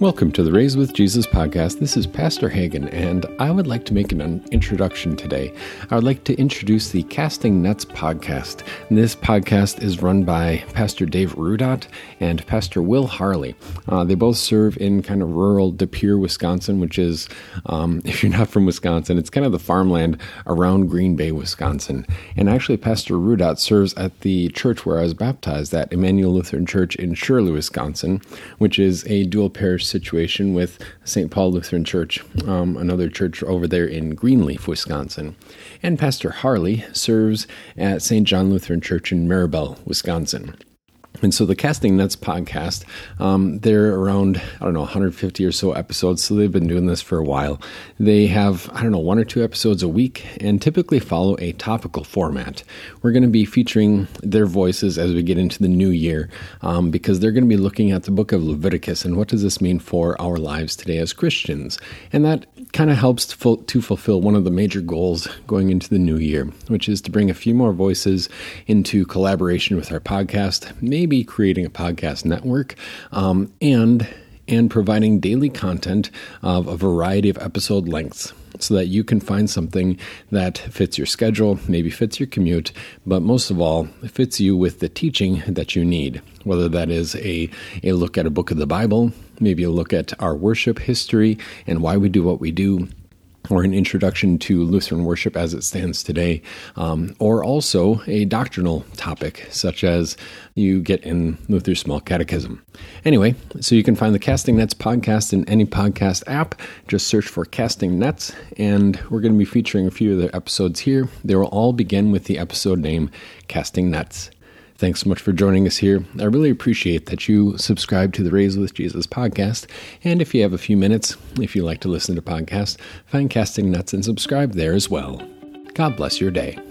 Welcome to the Raise with Jesus podcast. This is Pastor Hagen, and I would like to make an introduction today. I would like to introduce the Casting Nets podcast. This podcast is run by Pastor Dave Rudot and Pastor Will Harley. Uh, they both serve in kind of rural De Pere, Wisconsin, which is, um, if you're not from Wisconsin, it's kind of the farmland around Green Bay, Wisconsin. And actually, Pastor Rudot serves at the church where I was baptized, at Emmanuel Lutheran Church in Shirley, Wisconsin, which is a dual parish situation with St. Paul Lutheran Church, um, another church over there in Greenleaf, Wisconsin. And Pastor Harley serves at St. John Lutheran Church in Maribel, Wisconsin. And so the Casting Nets podcast, um, they're around, I don't know, 150 or so episodes. So they've been doing this for a while. They have, I don't know, one or two episodes a week and typically follow a topical format. We're going to be featuring their voices as we get into the new year um, because they're going to be looking at the book of Leviticus and what does this mean for our lives today as Christians. And that kind of helps to, to fulfill one of the major goals going into the new year, which is to bring a few more voices into collaboration with our podcast. Maybe maybe creating a podcast network um, and and providing daily content of a variety of episode lengths so that you can find something that fits your schedule, maybe fits your commute, but most of all, fits you with the teaching that you need. Whether that is a, a look at a book of the Bible, maybe a look at our worship history and why we do what we do, or an introduction to Lutheran worship as it stands today, um, or also a doctrinal topic such as you get in Luther's Small Catechism. Anyway, so you can find the Casting Nets podcast in any podcast app. Just search for Casting Nets, and we're going to be featuring a few of the episodes here. They will all begin with the episode name Casting Nets. Thanks so much for joining us here. I really appreciate that you subscribe to the Raise with Jesus podcast. And if you have a few minutes, if you like to listen to podcasts, find Casting Nets and subscribe there as well. God bless your day.